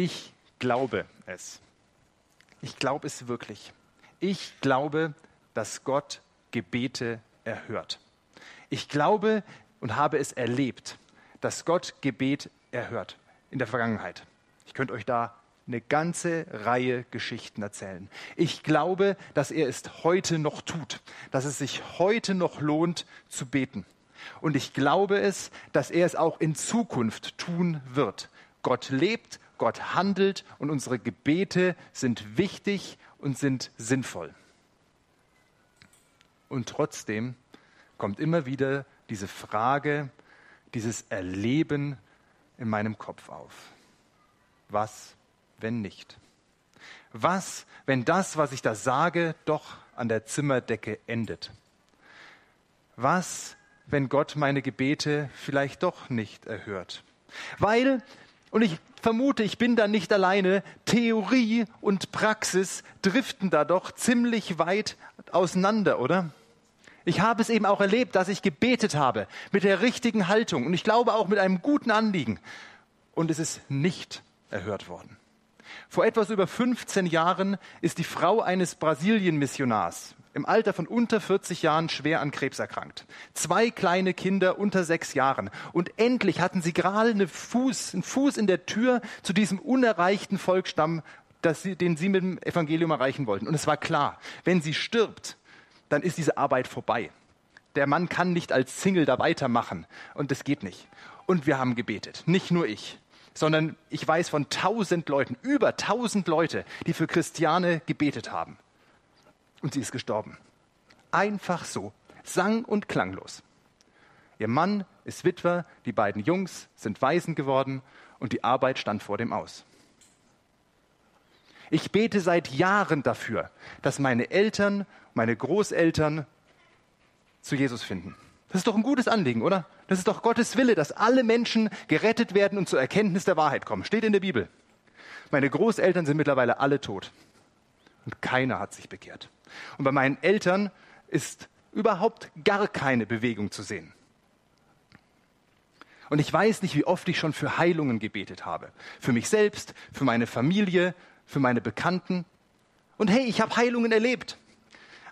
Ich glaube es. Ich glaube es wirklich. Ich glaube, dass Gott Gebete erhört. Ich glaube und habe es erlebt, dass Gott Gebet erhört in der Vergangenheit. Ich könnte euch da eine ganze Reihe Geschichten erzählen. Ich glaube, dass er es heute noch tut, dass es sich heute noch lohnt zu beten. Und ich glaube es, dass er es auch in Zukunft tun wird. Gott lebt, Gott handelt und unsere Gebete sind wichtig und sind sinnvoll. Und trotzdem kommt immer wieder diese Frage, dieses Erleben in meinem Kopf auf. Was, wenn nicht? Was, wenn das, was ich da sage, doch an der Zimmerdecke endet? Was, wenn Gott meine Gebete vielleicht doch nicht erhört? Weil, und ich vermute, ich bin da nicht alleine, Theorie und Praxis driften da doch ziemlich weit auseinander, oder? Ich habe es eben auch erlebt, dass ich gebetet habe mit der richtigen Haltung und ich glaube auch mit einem guten Anliegen. Und es ist nicht erhört worden. Vor etwas über 15 Jahren ist die Frau eines Brasilien-Missionars im Alter von unter 40 Jahren schwer an Krebs erkrankt. Zwei kleine Kinder unter sechs Jahren. Und endlich hatten sie gerade einen Fuß, einen Fuß in der Tür zu diesem unerreichten Volksstamm, sie, den sie mit dem Evangelium erreichen wollten. Und es war klar, wenn sie stirbt, dann ist diese Arbeit vorbei. Der Mann kann nicht als Single da weitermachen und das geht nicht. Und wir haben gebetet, nicht nur ich, sondern ich weiß von tausend Leuten, über tausend Leute, die für Christiane gebetet haben. Und sie ist gestorben. Einfach so, sang und klanglos. Ihr Mann ist Witwer, die beiden Jungs sind Waisen geworden und die Arbeit stand vor dem Aus. Ich bete seit Jahren dafür, dass meine Eltern, meine Großeltern zu Jesus finden. Das ist doch ein gutes Anliegen, oder? Das ist doch Gottes Wille, dass alle Menschen gerettet werden und zur Erkenntnis der Wahrheit kommen. Steht in der Bibel. Meine Großeltern sind mittlerweile alle tot. Und keiner hat sich bekehrt. Und bei meinen Eltern ist überhaupt gar keine Bewegung zu sehen. Und ich weiß nicht, wie oft ich schon für Heilungen gebetet habe. Für mich selbst, für meine Familie, für meine Bekannten. Und hey, ich habe Heilungen erlebt.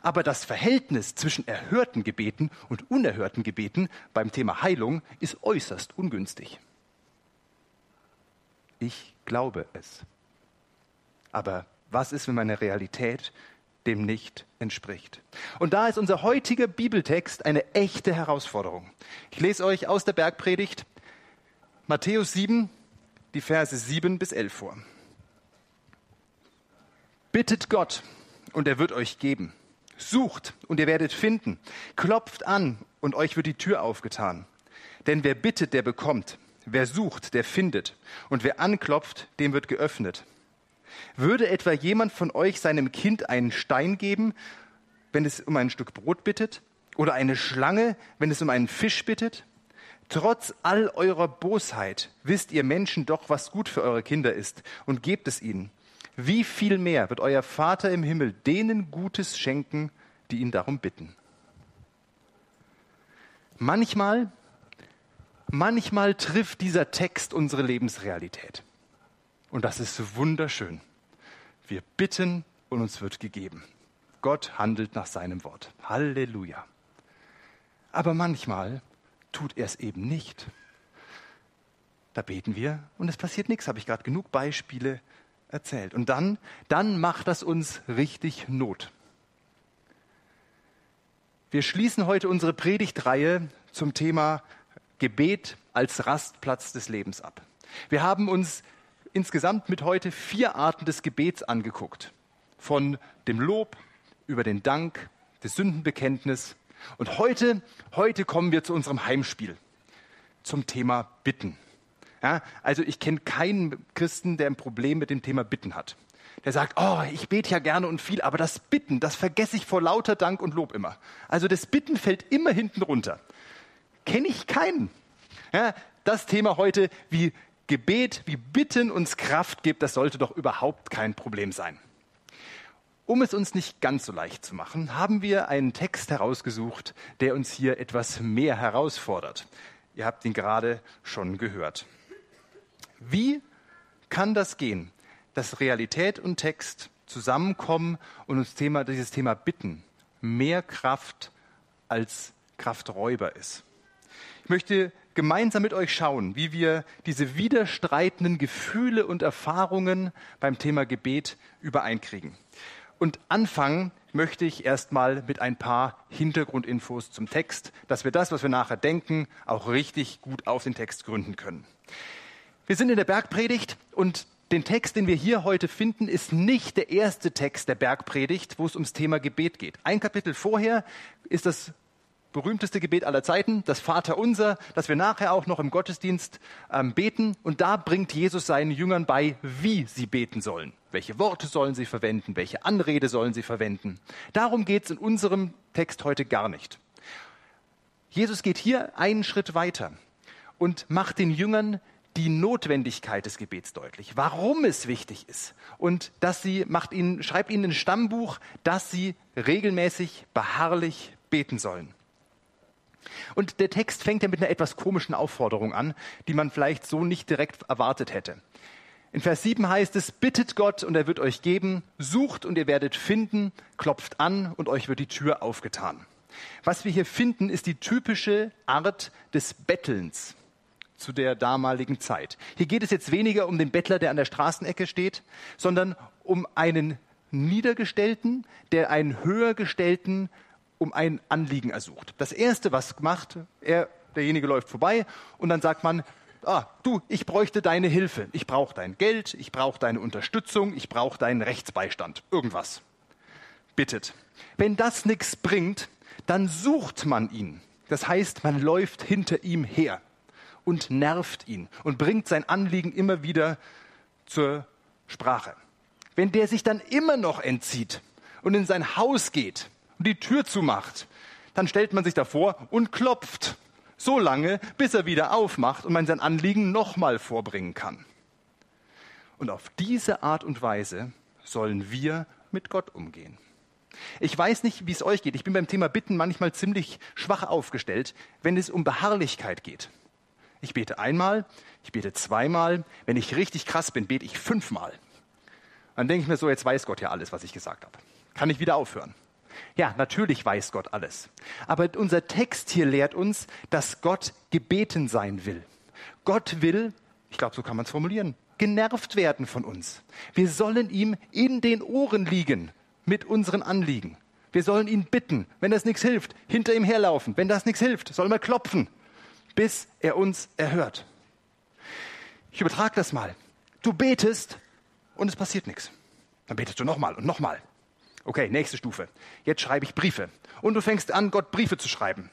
Aber das Verhältnis zwischen erhörten Gebeten und unerhörten Gebeten beim Thema Heilung ist äußerst ungünstig. Ich glaube es. Aber was ist, wenn meine Realität dem nicht entspricht? Und da ist unser heutiger Bibeltext eine echte Herausforderung. Ich lese euch aus der Bergpredigt Matthäus 7, die Verse 7 bis 11 vor. Bittet Gott und er wird euch geben. Sucht und ihr werdet finden. Klopft an und euch wird die Tür aufgetan. Denn wer bittet, der bekommt. Wer sucht, der findet. Und wer anklopft, dem wird geöffnet. Würde etwa jemand von euch seinem Kind einen Stein geben, wenn es um ein Stück Brot bittet? Oder eine Schlange, wenn es um einen Fisch bittet? Trotz all eurer Bosheit wisst ihr Menschen doch, was gut für eure Kinder ist und gebt es ihnen wie viel mehr wird euer Vater im Himmel denen Gutes schenken, die ihn darum bitten. Manchmal, manchmal trifft dieser Text unsere Lebensrealität. Und das ist wunderschön. Wir bitten und uns wird gegeben. Gott handelt nach seinem Wort. Halleluja. Aber manchmal tut er es eben nicht. Da beten wir und es passiert nichts. Habe ich gerade genug Beispiele erzählt. Und dann, dann macht das uns richtig Not. Wir schließen heute unsere Predigtreihe zum Thema Gebet als Rastplatz des Lebens ab. Wir haben uns insgesamt mit heute vier Arten des Gebets angeguckt. Von dem Lob über den Dank, das Sündenbekenntnis. Und heute, heute kommen wir zu unserem Heimspiel, zum Thema Bitten. Ja, also ich kenne keinen Christen, der ein Problem mit dem Thema Bitten hat. Der sagt, oh, ich bete ja gerne und viel, aber das Bitten, das vergesse ich vor lauter Dank und Lob immer. Also das Bitten fällt immer hinten runter. Kenne ich keinen. Ja, das Thema heute, wie Gebet, wie Bitten uns Kraft gibt, das sollte doch überhaupt kein Problem sein. Um es uns nicht ganz so leicht zu machen, haben wir einen Text herausgesucht, der uns hier etwas mehr herausfordert. Ihr habt ihn gerade schon gehört. Wie kann das gehen, dass Realität und Text zusammenkommen und uns Thema, dieses Thema Bitten mehr Kraft als Krafträuber ist. Ich möchte gemeinsam mit euch schauen, wie wir diese widerstreitenden Gefühle und Erfahrungen beim Thema Gebet übereinkriegen. Und anfangen möchte ich erstmal mit ein paar Hintergrundinfos zum Text, dass wir das, was wir nachher denken, auch richtig gut auf den Text gründen können. Wir sind in der Bergpredigt und den Text, den wir hier heute finden, ist nicht der erste Text der Bergpredigt, wo es ums Thema Gebet geht. Ein Kapitel vorher ist das berühmteste Gebet aller Zeiten, das Vaterunser, das wir nachher auch noch im Gottesdienst ähm, beten. Und da bringt Jesus seinen Jüngern bei, wie sie beten sollen. Welche Worte sollen sie verwenden? Welche Anrede sollen sie verwenden? Darum geht es in unserem Text heute gar nicht. Jesus geht hier einen Schritt weiter und macht den Jüngern die Notwendigkeit des Gebets deutlich, warum es wichtig ist und dass sie macht ihnen, schreibt ihnen ein Stammbuch, dass sie regelmäßig beharrlich beten sollen. Und der Text fängt ja mit einer etwas komischen Aufforderung an, die man vielleicht so nicht direkt erwartet hätte. In Vers 7 heißt es, bittet Gott und er wird euch geben, sucht und ihr werdet finden, klopft an und euch wird die Tür aufgetan. Was wir hier finden, ist die typische Art des Bettelns zu der damaligen Zeit. Hier geht es jetzt weniger um den Bettler, der an der Straßenecke steht, sondern um einen Niedergestellten, der einen Höhergestellten um ein Anliegen ersucht. Das Erste, was macht, er, derjenige läuft vorbei und dann sagt man, ah, du, ich bräuchte deine Hilfe, ich brauche dein Geld, ich brauche deine Unterstützung, ich brauche deinen Rechtsbeistand, irgendwas. Bittet. Wenn das nichts bringt, dann sucht man ihn. Das heißt, man läuft hinter ihm her und nervt ihn und bringt sein Anliegen immer wieder zur Sprache. Wenn der sich dann immer noch entzieht und in sein Haus geht, und die Tür zumacht, dann stellt man sich davor und klopft. So lange, bis er wieder aufmacht und man sein Anliegen nochmal vorbringen kann. Und auf diese Art und Weise sollen wir mit Gott umgehen. Ich weiß nicht, wie es euch geht. Ich bin beim Thema Bitten manchmal ziemlich schwach aufgestellt, wenn es um Beharrlichkeit geht. Ich bete einmal, ich bete zweimal. Wenn ich richtig krass bin, bete ich fünfmal. Dann denke ich mir so, jetzt weiß Gott ja alles, was ich gesagt habe. Kann ich wieder aufhören? Ja, natürlich weiß Gott alles. Aber unser Text hier lehrt uns, dass Gott gebeten sein will. Gott will, ich glaube, so kann man es formulieren, genervt werden von uns. Wir sollen ihm in den Ohren liegen mit unseren Anliegen. Wir sollen ihn bitten, wenn das nichts hilft, hinter ihm herlaufen. Wenn das nichts hilft, sollen wir klopfen, bis er uns erhört. Ich übertrage das mal. Du betest und es passiert nichts. Dann betest du nochmal und nochmal. Okay, nächste Stufe. Jetzt schreibe ich Briefe. Und du fängst an, Gott Briefe zu schreiben.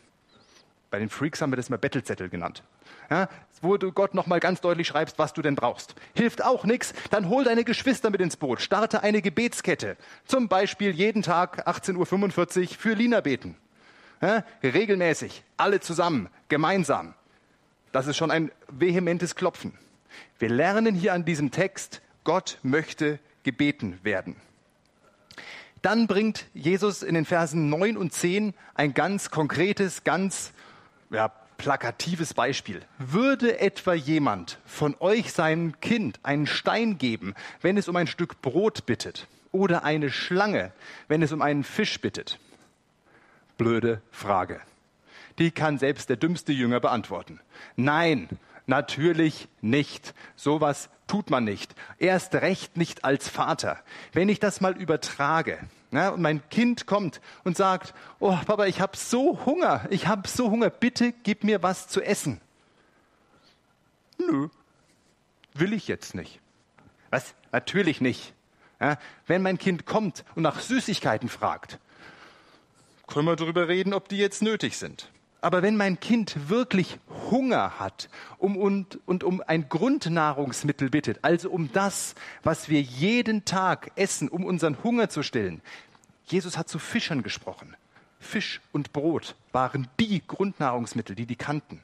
Bei den Freaks haben wir das mal Bettelzettel genannt. Ja, wo du Gott nochmal ganz deutlich schreibst, was du denn brauchst. Hilft auch nichts, dann hol deine Geschwister mit ins Boot. Starte eine Gebetskette. Zum Beispiel jeden Tag 18.45 Uhr für Lina beten. Ja, regelmäßig, alle zusammen, gemeinsam. Das ist schon ein vehementes Klopfen. Wir lernen hier an diesem Text, Gott möchte gebeten werden. Dann bringt Jesus in den Versen 9 und 10 ein ganz konkretes, ganz ja, plakatives Beispiel. Würde etwa jemand von euch seinem Kind einen Stein geben, wenn es um ein Stück Brot bittet, oder eine Schlange, wenn es um einen Fisch bittet? Blöde Frage. Die kann selbst der dümmste Jünger beantworten. Nein, natürlich nicht. Sowas tut man nicht. Erst recht nicht als Vater. Wenn ich das mal übertrage ja, und mein Kind kommt und sagt, oh Papa, ich habe so Hunger, ich habe so Hunger, bitte gib mir was zu essen. Nö, will ich jetzt nicht. Was? Natürlich nicht. Ja, wenn mein Kind kommt und nach Süßigkeiten fragt, können wir darüber reden, ob die jetzt nötig sind. Aber wenn mein Kind wirklich Hunger hat um, und, und um ein Grundnahrungsmittel bittet, also um das, was wir jeden Tag essen, um unseren Hunger zu stillen, Jesus hat zu Fischern gesprochen. Fisch und Brot waren die Grundnahrungsmittel, die die kannten.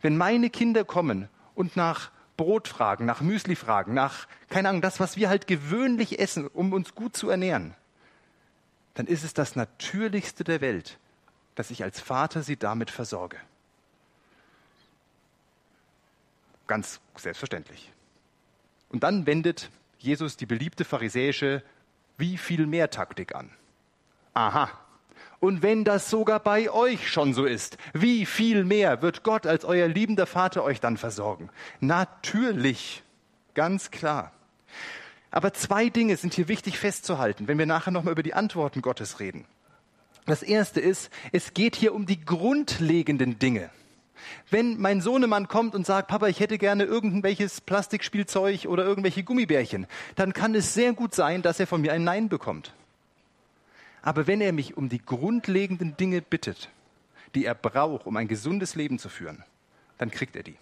Wenn meine Kinder kommen und nach Brot fragen, nach Müsli fragen, nach, keine Ahnung, das, was wir halt gewöhnlich essen, um uns gut zu ernähren, dann ist es das Natürlichste der Welt, dass ich als Vater sie damit versorge. Ganz selbstverständlich. Und dann wendet Jesus die beliebte pharisäische wie viel mehr Taktik an. Aha. Und wenn das sogar bei euch schon so ist, wie viel mehr wird Gott als euer liebender Vater euch dann versorgen? Natürlich, ganz klar. Aber zwei Dinge sind hier wichtig festzuhalten, wenn wir nachher nochmal über die Antworten Gottes reden. Das erste ist, es geht hier um die grundlegenden Dinge. Wenn mein Sohnemann kommt und sagt, Papa, ich hätte gerne irgendwelches Plastikspielzeug oder irgendwelche Gummibärchen, dann kann es sehr gut sein, dass er von mir ein Nein bekommt. Aber wenn er mich um die grundlegenden Dinge bittet, die er braucht, um ein gesundes Leben zu führen, dann kriegt er die.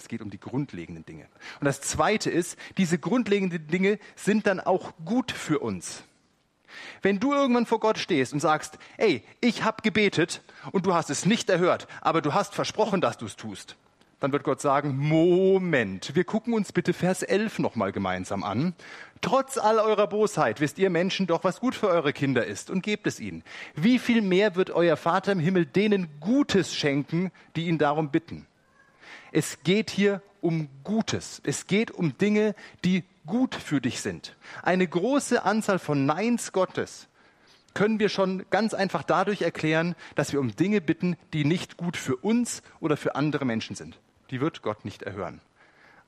Es geht um die grundlegenden Dinge. Und das Zweite ist, diese grundlegenden Dinge sind dann auch gut für uns. Wenn du irgendwann vor Gott stehst und sagst, ey, ich habe gebetet und du hast es nicht erhört, aber du hast versprochen, dass du es tust, dann wird Gott sagen, Moment, wir gucken uns bitte Vers 11 nochmal gemeinsam an. Trotz all eurer Bosheit wisst ihr Menschen doch, was gut für eure Kinder ist und gebt es ihnen. Wie viel mehr wird euer Vater im Himmel denen Gutes schenken, die ihn darum bitten? Es geht hier um Gutes. Es geht um Dinge, die gut für dich sind. Eine große Anzahl von Neins Gottes können wir schon ganz einfach dadurch erklären, dass wir um Dinge bitten, die nicht gut für uns oder für andere Menschen sind. Die wird Gott nicht erhören.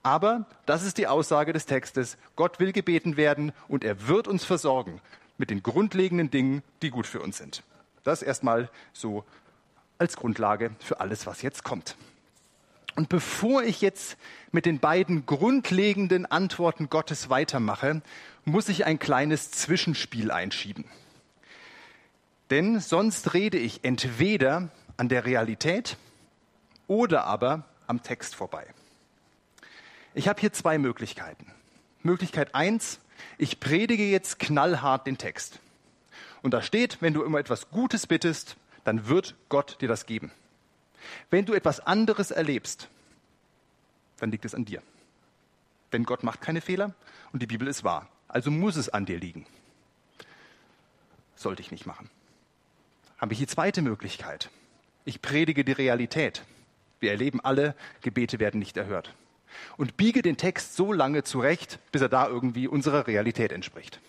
Aber das ist die Aussage des Textes. Gott will gebeten werden und er wird uns versorgen mit den grundlegenden Dingen, die gut für uns sind. Das erstmal so als Grundlage für alles, was jetzt kommt. Und bevor ich jetzt mit den beiden grundlegenden Antworten Gottes weitermache, muss ich ein kleines Zwischenspiel einschieben. Denn sonst rede ich entweder an der Realität oder aber am Text vorbei. Ich habe hier zwei Möglichkeiten. Möglichkeit eins: ich predige jetzt knallhart den Text. Und da steht, wenn du immer etwas Gutes bittest, dann wird Gott dir das geben. Wenn du etwas anderes erlebst, dann liegt es an dir. Denn Gott macht keine Fehler und die Bibel ist wahr. Also muss es an dir liegen. Sollte ich nicht machen. Habe ich die zweite Möglichkeit. Ich predige die Realität. Wir erleben alle, Gebete werden nicht erhört. Und biege den Text so lange zurecht, bis er da irgendwie unserer Realität entspricht.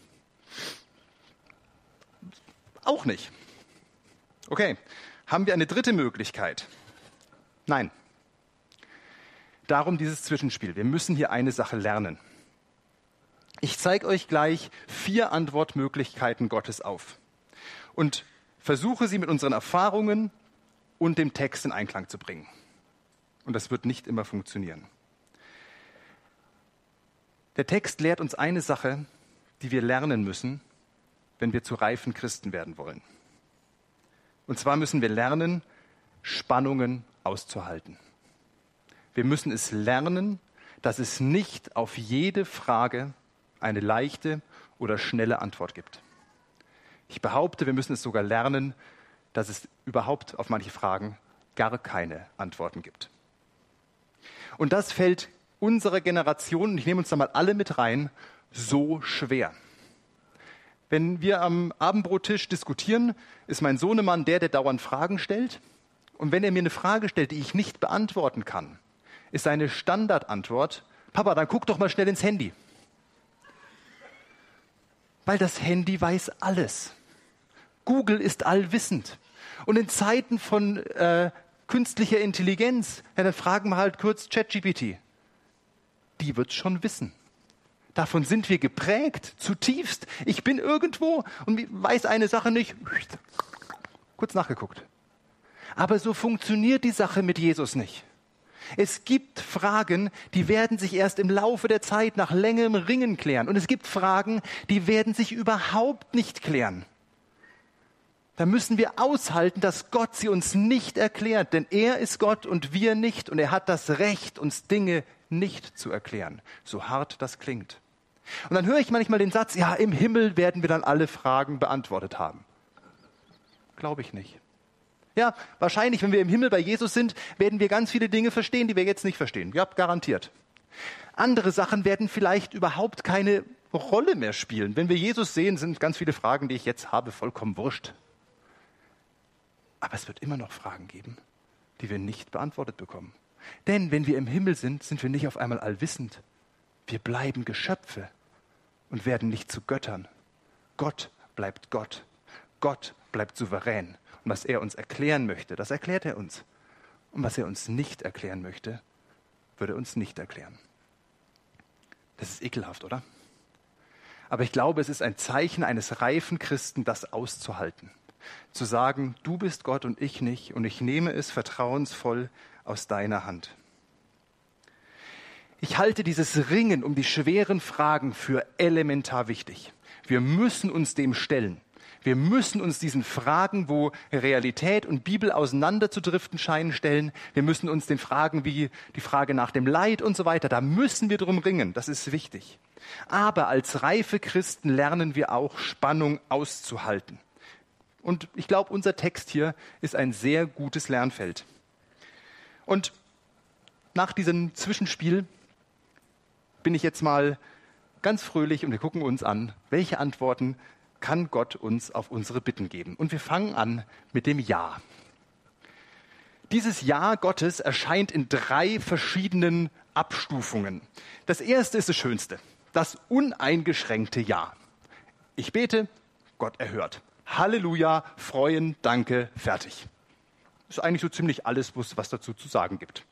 Auch nicht. Okay, haben wir eine dritte Möglichkeit? Nein. Darum dieses Zwischenspiel. Wir müssen hier eine Sache lernen. Ich zeige euch gleich vier Antwortmöglichkeiten Gottes auf und versuche sie mit unseren Erfahrungen und dem Text in Einklang zu bringen. Und das wird nicht immer funktionieren. Der Text lehrt uns eine Sache, die wir lernen müssen, wenn wir zu reifen Christen werden wollen. Und zwar müssen wir lernen, Spannungen auszuhalten. Wir müssen es lernen, dass es nicht auf jede Frage eine leichte oder schnelle Antwort gibt. Ich behaupte, wir müssen es sogar lernen, dass es überhaupt auf manche Fragen gar keine Antworten gibt. Und das fällt unserer Generation, und ich nehme uns da mal alle mit rein, so schwer. Wenn wir am Abendbrottisch diskutieren, ist mein Sohnemann der, der dauernd Fragen stellt. Und wenn er mir eine Frage stellt, die ich nicht beantworten kann, ist seine Standardantwort, Papa, dann guck doch mal schnell ins Handy. Weil das Handy weiß alles. Google ist allwissend. Und in Zeiten von äh, künstlicher Intelligenz, ja, dann fragen wir halt kurz ChatGPT. Die wird schon wissen. Davon sind wir geprägt, zutiefst. Ich bin irgendwo und weiß eine Sache nicht. Kurz nachgeguckt. Aber so funktioniert die Sache mit Jesus nicht. Es gibt Fragen, die werden sich erst im Laufe der Zeit nach längerem Ringen klären. Und es gibt Fragen, die werden sich überhaupt nicht klären. Da müssen wir aushalten, dass Gott sie uns nicht erklärt, denn er ist Gott und wir nicht und er hat das Recht, uns Dinge nicht zu erklären, so hart das klingt. Und dann höre ich manchmal den Satz, ja, im Himmel werden wir dann alle Fragen beantwortet haben. Glaube ich nicht. Ja, wahrscheinlich, wenn wir im Himmel bei Jesus sind, werden wir ganz viele Dinge verstehen, die wir jetzt nicht verstehen. Ja, garantiert. Andere Sachen werden vielleicht überhaupt keine Rolle mehr spielen. Wenn wir Jesus sehen, sind ganz viele Fragen, die ich jetzt habe, vollkommen wurscht. Aber es wird immer noch Fragen geben, die wir nicht beantwortet bekommen. Denn wenn wir im Himmel sind, sind wir nicht auf einmal allwissend, Wir bleiben Geschöpfe und werden nicht zu Göttern. Gott bleibt Gott. Gott bleibt souverän. Und was er uns erklären möchte, das erklärt er uns. Und was er uns nicht erklären möchte, würde er uns nicht erklären. Das ist ekelhaft, oder? Aber ich glaube, es ist ein Zeichen eines reifen Christen, das auszuhalten. Zu sagen, du bist Gott und ich nicht, und ich nehme es vertrauensvoll aus deiner Hand. Ich halte dieses Ringen um die schweren Fragen für elementar wichtig. Wir müssen uns dem stellen. Wir müssen uns diesen Fragen, wo Realität und Bibel auseinanderzudriften scheinen, stellen. Wir müssen uns den Fragen wie die Frage nach dem Leid und so weiter, da müssen wir drum ringen. Das ist wichtig. Aber als reife Christen lernen wir auch Spannung auszuhalten. Und ich glaube, unser Text hier ist ein sehr gutes Lernfeld. Und nach diesem Zwischenspiel bin ich jetzt mal ganz fröhlich und wir gucken uns an, welche Antworten kann Gott uns auf unsere Bitten geben. Und wir fangen an mit dem Ja. Dieses Ja Gottes erscheint in drei verschiedenen Abstufungen. Das erste ist das Schönste, das uneingeschränkte Ja. Ich bete, Gott erhört. Halleluja, freuen, danke, fertig. Das ist eigentlich so ziemlich alles, was dazu zu sagen gibt.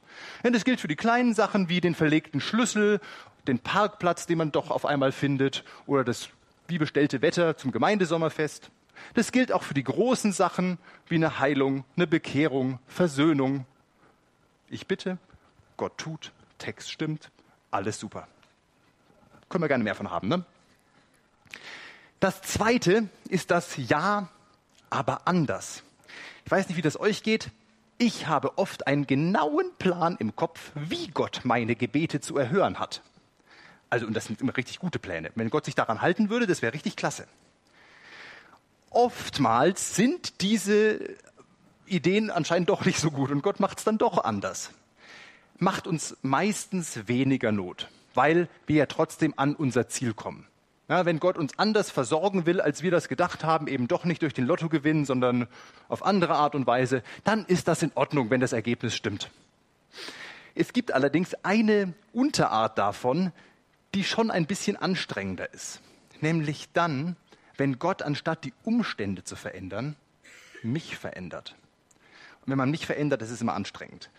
Denn das gilt für die kleinen Sachen wie den verlegten Schlüssel den Parkplatz, den man doch auf einmal findet, oder das wie bestellte Wetter zum Gemeindesommerfest. Das gilt auch für die großen Sachen wie eine Heilung, eine Bekehrung, Versöhnung. Ich bitte, Gott tut, Text stimmt, alles super. Können wir gerne mehr von haben, ne? Das zweite ist das Ja, aber anders. Ich weiß nicht, wie das euch geht. Ich habe oft einen genauen Plan im Kopf, wie Gott meine Gebete zu erhören hat. Also, und das sind immer richtig gute Pläne. Wenn Gott sich daran halten würde, das wäre richtig klasse. Oftmals sind diese Ideen anscheinend doch nicht so gut und Gott macht es dann doch anders. Macht uns meistens weniger Not, weil wir ja trotzdem an unser Ziel kommen. Ja, wenn Gott uns anders versorgen will, als wir das gedacht haben, eben doch nicht durch den Lottogewinn, sondern auf andere Art und Weise, dann ist das in Ordnung, wenn das Ergebnis stimmt. Es gibt allerdings eine Unterart davon, die schon ein bisschen anstrengender ist. Nämlich dann, wenn Gott anstatt die Umstände zu verändern, mich verändert. Und wenn man mich verändert, das ist immer anstrengend.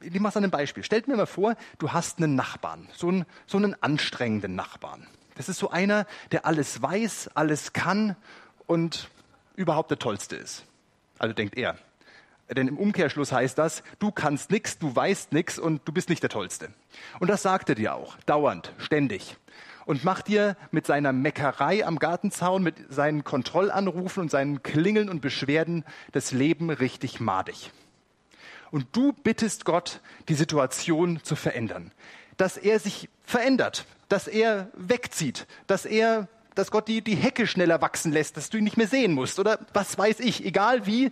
Ich mache ein Beispiel. Stellt mir mal vor, du hast einen Nachbarn, so einen, so einen anstrengenden Nachbarn. Das ist so einer, der alles weiß, alles kann und überhaupt der Tollste ist. Also denkt er. Denn im Umkehrschluss heißt das, du kannst nichts, du weißt nichts und du bist nicht der Tollste. Und das sagt er dir auch, dauernd, ständig. Und macht dir mit seiner Meckerei am Gartenzaun, mit seinen Kontrollanrufen und seinen Klingeln und Beschwerden das Leben richtig madig. Und du bittest Gott, die Situation zu verändern. Dass er sich verändert, dass er wegzieht, dass er dass Gott die, die Hecke schneller wachsen lässt, dass du ihn nicht mehr sehen musst oder was weiß ich, egal wie,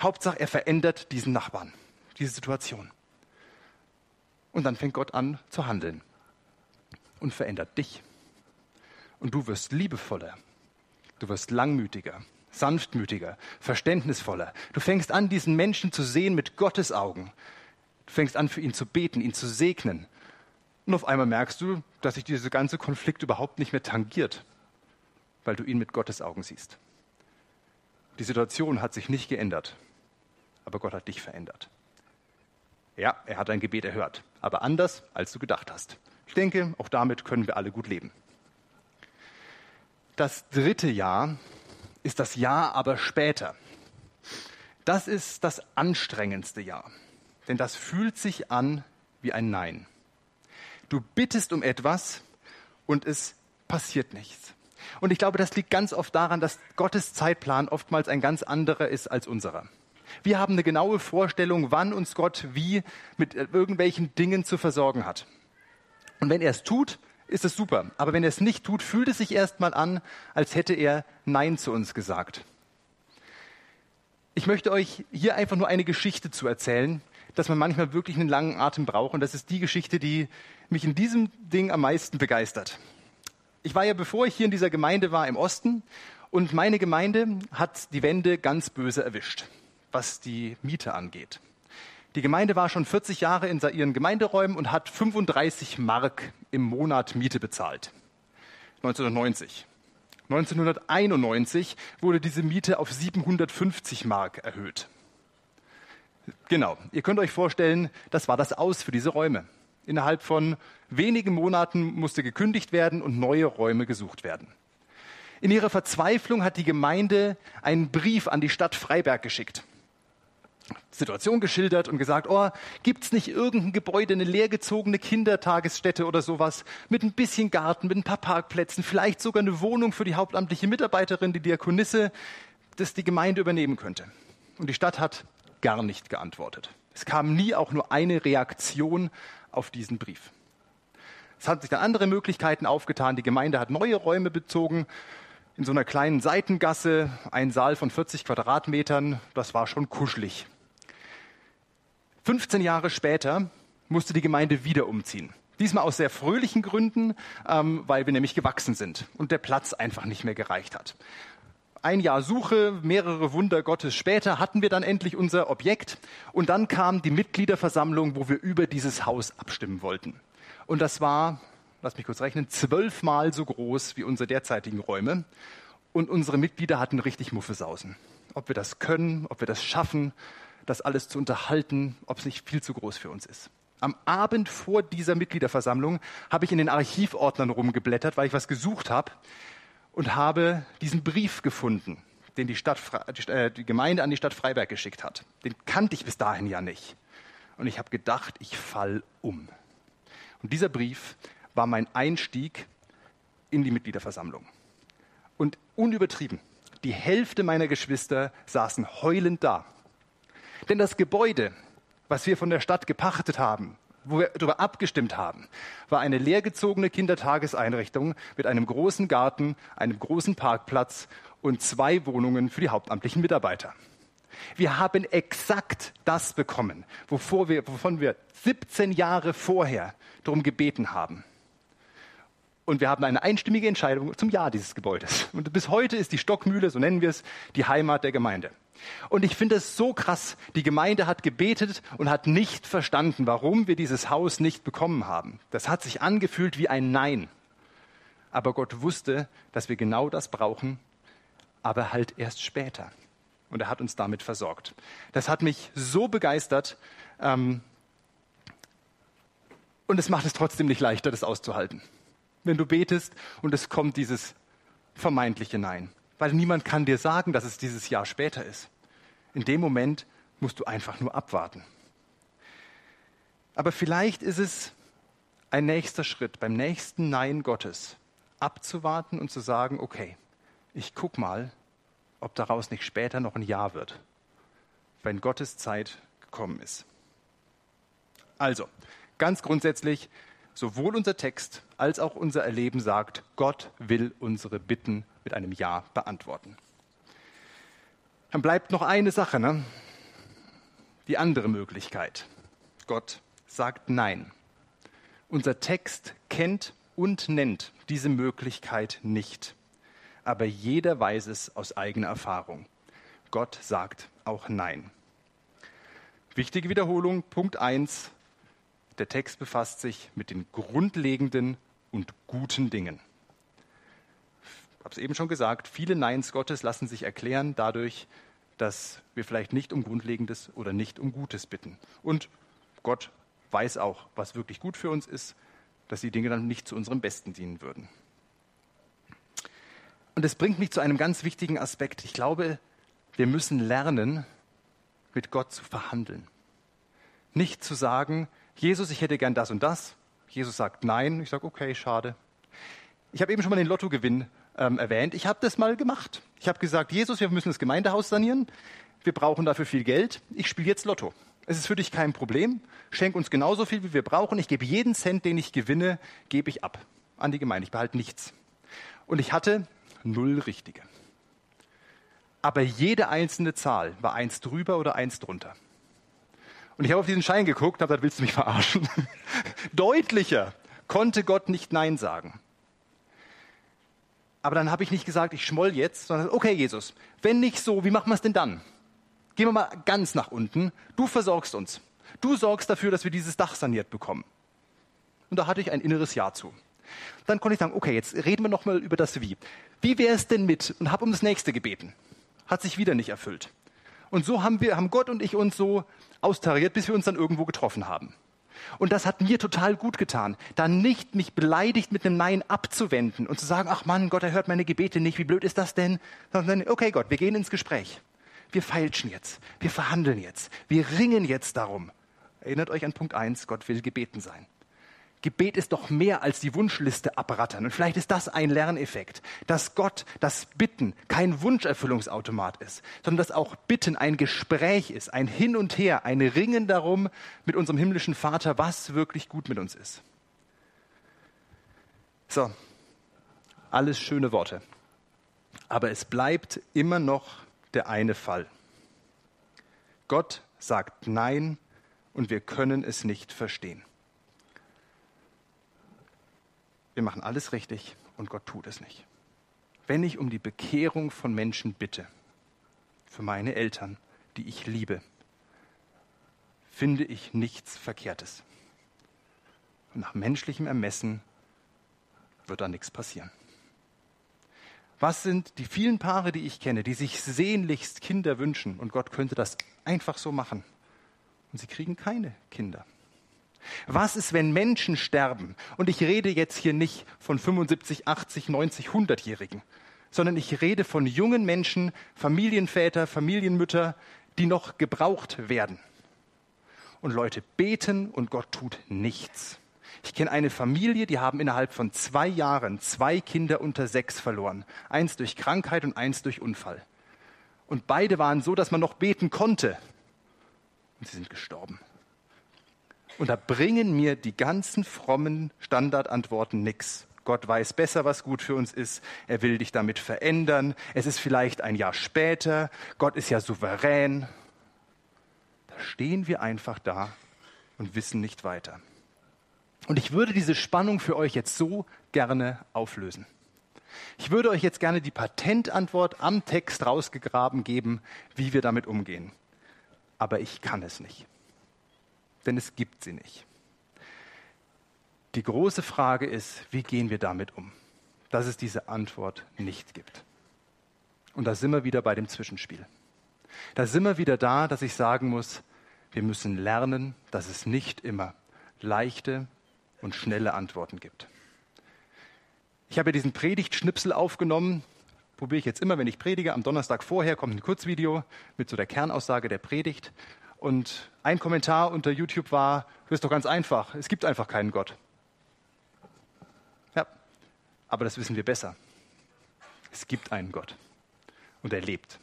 Hauptsache, er verändert diesen Nachbarn, diese Situation. Und dann fängt Gott an zu handeln und verändert dich. Und du wirst liebevoller, du wirst langmütiger, sanftmütiger, verständnisvoller. Du fängst an, diesen Menschen zu sehen mit Gottes Augen. Du fängst an, für ihn zu beten, ihn zu segnen. Und auf einmal merkst du, dass sich dieser ganze Konflikt überhaupt nicht mehr tangiert, weil du ihn mit Gottes Augen siehst. Die Situation hat sich nicht geändert, aber Gott hat dich verändert. Ja, er hat dein Gebet erhört, aber anders, als du gedacht hast. Ich denke, auch damit können wir alle gut leben. Das dritte Jahr ist das Jahr aber später. Das ist das anstrengendste Jahr, denn das fühlt sich an wie ein Nein. Du bittest um etwas und es passiert nichts. Und ich glaube, das liegt ganz oft daran, dass Gottes Zeitplan oftmals ein ganz anderer ist als unserer. Wir haben eine genaue Vorstellung, wann uns Gott wie mit irgendwelchen Dingen zu versorgen hat. Und wenn er es tut, ist es super. Aber wenn er es nicht tut, fühlt es sich erstmal an, als hätte er Nein zu uns gesagt. Ich möchte euch hier einfach nur eine Geschichte zu erzählen, dass man manchmal wirklich einen langen Atem braucht. Und das ist die Geschichte, die mich in diesem Ding am meisten begeistert. Ich war ja, bevor ich hier in dieser Gemeinde war, im Osten. Und meine Gemeinde hat die Wende ganz böse erwischt was die Miete angeht. Die Gemeinde war schon 40 Jahre in ihren Gemeinderäumen und hat 35 Mark im Monat Miete bezahlt. 1990. 1991 wurde diese Miete auf 750 Mark erhöht. Genau, ihr könnt euch vorstellen, das war das Aus für diese Räume. Innerhalb von wenigen Monaten musste gekündigt werden und neue Räume gesucht werden. In ihrer Verzweiflung hat die Gemeinde einen Brief an die Stadt Freiberg geschickt. Situation geschildert und gesagt, oh, gibt's nicht irgendein Gebäude, eine leergezogene Kindertagesstätte oder sowas, mit ein bisschen Garten, mit ein paar Parkplätzen, vielleicht sogar eine Wohnung für die hauptamtliche Mitarbeiterin, die Diakonisse, das die Gemeinde übernehmen könnte. Und die Stadt hat gar nicht geantwortet. Es kam nie auch nur eine Reaktion auf diesen Brief. Es haben sich dann andere Möglichkeiten aufgetan. Die Gemeinde hat neue Räume bezogen. In so einer kleinen Seitengasse, ein Saal von 40 Quadratmetern, das war schon kuschelig. 15 Jahre später musste die Gemeinde wieder umziehen. Diesmal aus sehr fröhlichen Gründen, ähm, weil wir nämlich gewachsen sind und der Platz einfach nicht mehr gereicht hat. Ein Jahr Suche, mehrere Wunder Gottes später hatten wir dann endlich unser Objekt und dann kam die Mitgliederversammlung, wo wir über dieses Haus abstimmen wollten. Und das war, lass mich kurz rechnen, zwölfmal so groß wie unsere derzeitigen Räume. Und unsere Mitglieder hatten richtig Muffesausen. Ob wir das können, ob wir das schaffen, das alles zu unterhalten, ob es nicht viel zu groß für uns ist. Am Abend vor dieser Mitgliederversammlung habe ich in den Archivordnern rumgeblättert, weil ich was gesucht habe und habe diesen Brief gefunden, den die, Stadt, äh, die Gemeinde an die Stadt Freiberg geschickt hat. Den kannte ich bis dahin ja nicht. Und ich habe gedacht, ich fall um. Und dieser Brief war mein Einstieg in die Mitgliederversammlung. Und unübertrieben, die Hälfte meiner Geschwister saßen heulend da denn das Gebäude, was wir von der Stadt gepachtet haben, wo wir darüber abgestimmt haben, war eine leergezogene Kindertageseinrichtung mit einem großen Garten, einem großen Parkplatz und zwei Wohnungen für die hauptamtlichen Mitarbeiter. Wir haben exakt das bekommen, wovor wir, wovon wir 17 Jahre vorher darum gebeten haben. Und wir haben eine einstimmige Entscheidung zum Ja dieses Gebäudes. Und bis heute ist die Stockmühle, so nennen wir es, die Heimat der Gemeinde. Und ich finde es so krass, die Gemeinde hat gebetet und hat nicht verstanden, warum wir dieses Haus nicht bekommen haben. Das hat sich angefühlt wie ein Nein. Aber Gott wusste, dass wir genau das brauchen, aber halt erst später. Und er hat uns damit versorgt. Das hat mich so begeistert. Ähm, und es macht es trotzdem nicht leichter, das auszuhalten. Wenn du betest und es kommt dieses vermeintliche Nein weil niemand kann dir sagen, dass es dieses Jahr später ist. In dem Moment musst du einfach nur abwarten. Aber vielleicht ist es ein nächster Schritt beim nächsten Nein Gottes, abzuwarten und zu sagen, okay, ich guck mal, ob daraus nicht später noch ein Ja wird, wenn Gottes Zeit gekommen ist. Also, ganz grundsätzlich, sowohl unser Text als auch unser Erleben sagt, Gott will unsere Bitten mit einem Ja beantworten. Dann bleibt noch eine Sache, ne? die andere Möglichkeit. Gott sagt Nein. Unser Text kennt und nennt diese Möglichkeit nicht. Aber jeder weiß es aus eigener Erfahrung. Gott sagt auch Nein. Wichtige Wiederholung, Punkt 1. Der Text befasst sich mit den grundlegenden und guten Dingen habe es eben schon gesagt, viele Neins Gottes lassen sich erklären dadurch, dass wir vielleicht nicht um Grundlegendes oder nicht um Gutes bitten. Und Gott weiß auch, was wirklich gut für uns ist, dass die Dinge dann nicht zu unserem Besten dienen würden. Und es bringt mich zu einem ganz wichtigen Aspekt. Ich glaube, wir müssen lernen, mit Gott zu verhandeln. Nicht zu sagen, Jesus, ich hätte gern das und das. Jesus sagt nein. Ich sage, okay, schade. Ich habe eben schon mal den Lottogewinn ähm, erwähnt. Ich habe das mal gemacht. Ich habe gesagt, Jesus, wir müssen das Gemeindehaus sanieren. Wir brauchen dafür viel Geld. Ich spiele jetzt Lotto. Es ist für dich kein Problem. Schenk uns genauso viel, wie wir brauchen. Ich gebe jeden Cent, den ich gewinne, gebe ich ab an die Gemeinde. Ich behalte nichts. Und ich hatte null Richtige. Aber jede einzelne Zahl war eins drüber oder eins drunter. Und ich habe auf diesen Schein geguckt und habe gesagt, willst du mich verarschen? Deutlicher konnte Gott nicht Nein sagen. Aber dann habe ich nicht gesagt, ich schmoll jetzt, sondern okay, Jesus, wenn nicht so, wie machen wir es denn dann? Gehen wir mal ganz nach unten. Du versorgst uns. Du sorgst dafür, dass wir dieses Dach saniert bekommen. Und da hatte ich ein inneres Ja zu. Dann konnte ich sagen, okay, jetzt reden wir nochmal über das Wie. Wie wäre es denn mit? Und habe um das nächste gebeten. Hat sich wieder nicht erfüllt. Und so haben wir, haben Gott und ich uns so austariert, bis wir uns dann irgendwo getroffen haben. Und das hat mir total gut getan, da nicht mich beleidigt mit einem Nein abzuwenden und zu sagen, ach Mann, Gott, er hört meine Gebete nicht, wie blöd ist das denn? Sondern, okay Gott, wir gehen ins Gespräch. Wir feilschen jetzt, wir verhandeln jetzt, wir ringen jetzt darum. Erinnert euch an Punkt 1, Gott will gebeten sein. Gebet ist doch mehr als die Wunschliste abrattern. Und vielleicht ist das ein Lerneffekt, dass Gott, das Bitten kein Wunscherfüllungsautomat ist, sondern dass auch Bitten ein Gespräch ist, ein Hin und Her, ein Ringen darum mit unserem himmlischen Vater, was wirklich gut mit uns ist. So, alles schöne Worte. Aber es bleibt immer noch der eine Fall. Gott sagt Nein und wir können es nicht verstehen. Wir machen alles richtig und Gott tut es nicht. Wenn ich um die Bekehrung von Menschen bitte, für meine Eltern, die ich liebe, finde ich nichts Verkehrtes. Und nach menschlichem Ermessen wird da nichts passieren. Was sind die vielen Paare, die ich kenne, die sich sehnlichst Kinder wünschen und Gott könnte das einfach so machen und sie kriegen keine Kinder? Was ist, wenn Menschen sterben? Und ich rede jetzt hier nicht von 75, 80, 90, 100-Jährigen, sondern ich rede von jungen Menschen, Familienväter, Familienmütter, die noch gebraucht werden. Und Leute beten und Gott tut nichts. Ich kenne eine Familie, die haben innerhalb von zwei Jahren zwei Kinder unter sechs verloren. Eins durch Krankheit und eins durch Unfall. Und beide waren so, dass man noch beten konnte. Und sie sind gestorben. Und da bringen mir die ganzen frommen Standardantworten nichts. Gott weiß besser, was gut für uns ist. Er will dich damit verändern. Es ist vielleicht ein Jahr später. Gott ist ja souverän. Da stehen wir einfach da und wissen nicht weiter. Und ich würde diese Spannung für euch jetzt so gerne auflösen. Ich würde euch jetzt gerne die Patentantwort am Text rausgegraben geben, wie wir damit umgehen. Aber ich kann es nicht denn es gibt sie nicht. Die große Frage ist, wie gehen wir damit um, dass es diese Antwort nicht gibt. Und da sind wir wieder bei dem Zwischenspiel. Da sind wir wieder da, dass ich sagen muss, wir müssen lernen, dass es nicht immer leichte und schnelle Antworten gibt. Ich habe diesen Predigtschnipsel aufgenommen, probiere ich jetzt immer, wenn ich predige. Am Donnerstag vorher kommt ein Kurzvideo mit so der Kernaussage der Predigt. Und ein Kommentar unter YouTube war, das ist doch ganz einfach, es gibt einfach keinen Gott. Ja, aber das wissen wir besser. Es gibt einen Gott. Und er lebt.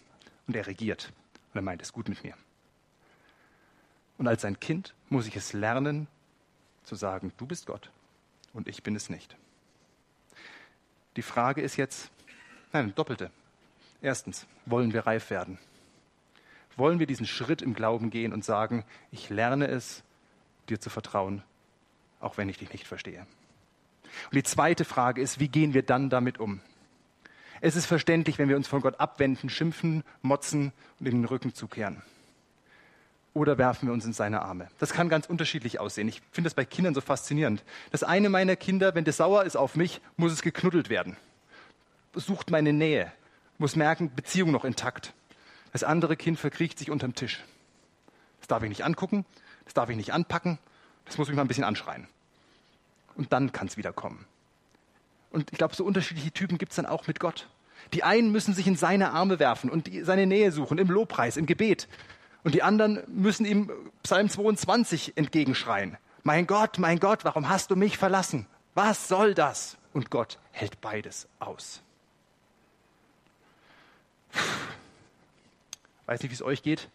Und er regiert. Und er meint es gut mit mir. Und als ein Kind muss ich es lernen zu sagen, du bist Gott und ich bin es nicht. Die Frage ist jetzt, nein, doppelte. Erstens, wollen wir reif werden? Wollen wir diesen Schritt im Glauben gehen und sagen, ich lerne es, dir zu vertrauen, auch wenn ich dich nicht verstehe. Und die zweite Frage ist, wie gehen wir dann damit um? Es ist verständlich, wenn wir uns von Gott abwenden, schimpfen, motzen und in den Rücken zukehren. Oder werfen wir uns in seine Arme. Das kann ganz unterschiedlich aussehen. Ich finde das bei Kindern so faszinierend. Das eine meiner Kinder, wenn das sauer ist auf mich, muss es geknuddelt werden. Sucht meine Nähe, muss merken, Beziehung noch intakt. Das andere Kind verkriecht sich unterm Tisch. Das darf ich nicht angucken, das darf ich nicht anpacken, das muss mich mal ein bisschen anschreien. Und dann kann es wieder kommen. Und ich glaube, so unterschiedliche Typen gibt es dann auch mit Gott. Die einen müssen sich in seine Arme werfen und seine Nähe suchen, im Lobpreis, im Gebet. Und die anderen müssen ihm Psalm 22 entgegenschreien. Mein Gott, mein Gott, warum hast du mich verlassen? Was soll das? Und Gott hält beides aus. Puh. Weiß nicht, wie es euch geht.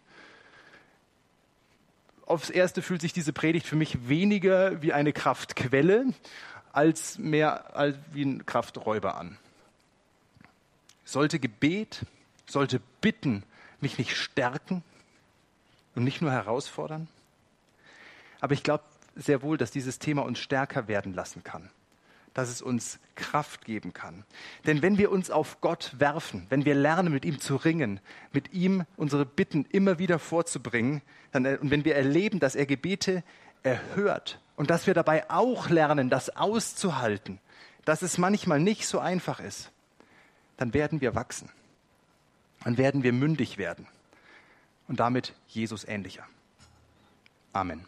Aufs Erste fühlt sich diese Predigt für mich weniger wie eine Kraftquelle als mehr als wie ein Krafträuber an. Sollte Gebet, sollte Bitten mich nicht stärken und nicht nur herausfordern? Aber ich glaube sehr wohl, dass dieses Thema uns stärker werden lassen kann dass es uns Kraft geben kann. Denn wenn wir uns auf Gott werfen, wenn wir lernen, mit ihm zu ringen, mit ihm unsere Bitten immer wieder vorzubringen, dann, äh, und wenn wir erleben, dass er Gebete erhört und dass wir dabei auch lernen, das auszuhalten, dass es manchmal nicht so einfach ist, dann werden wir wachsen. Dann werden wir mündig werden und damit Jesus ähnlicher. Amen.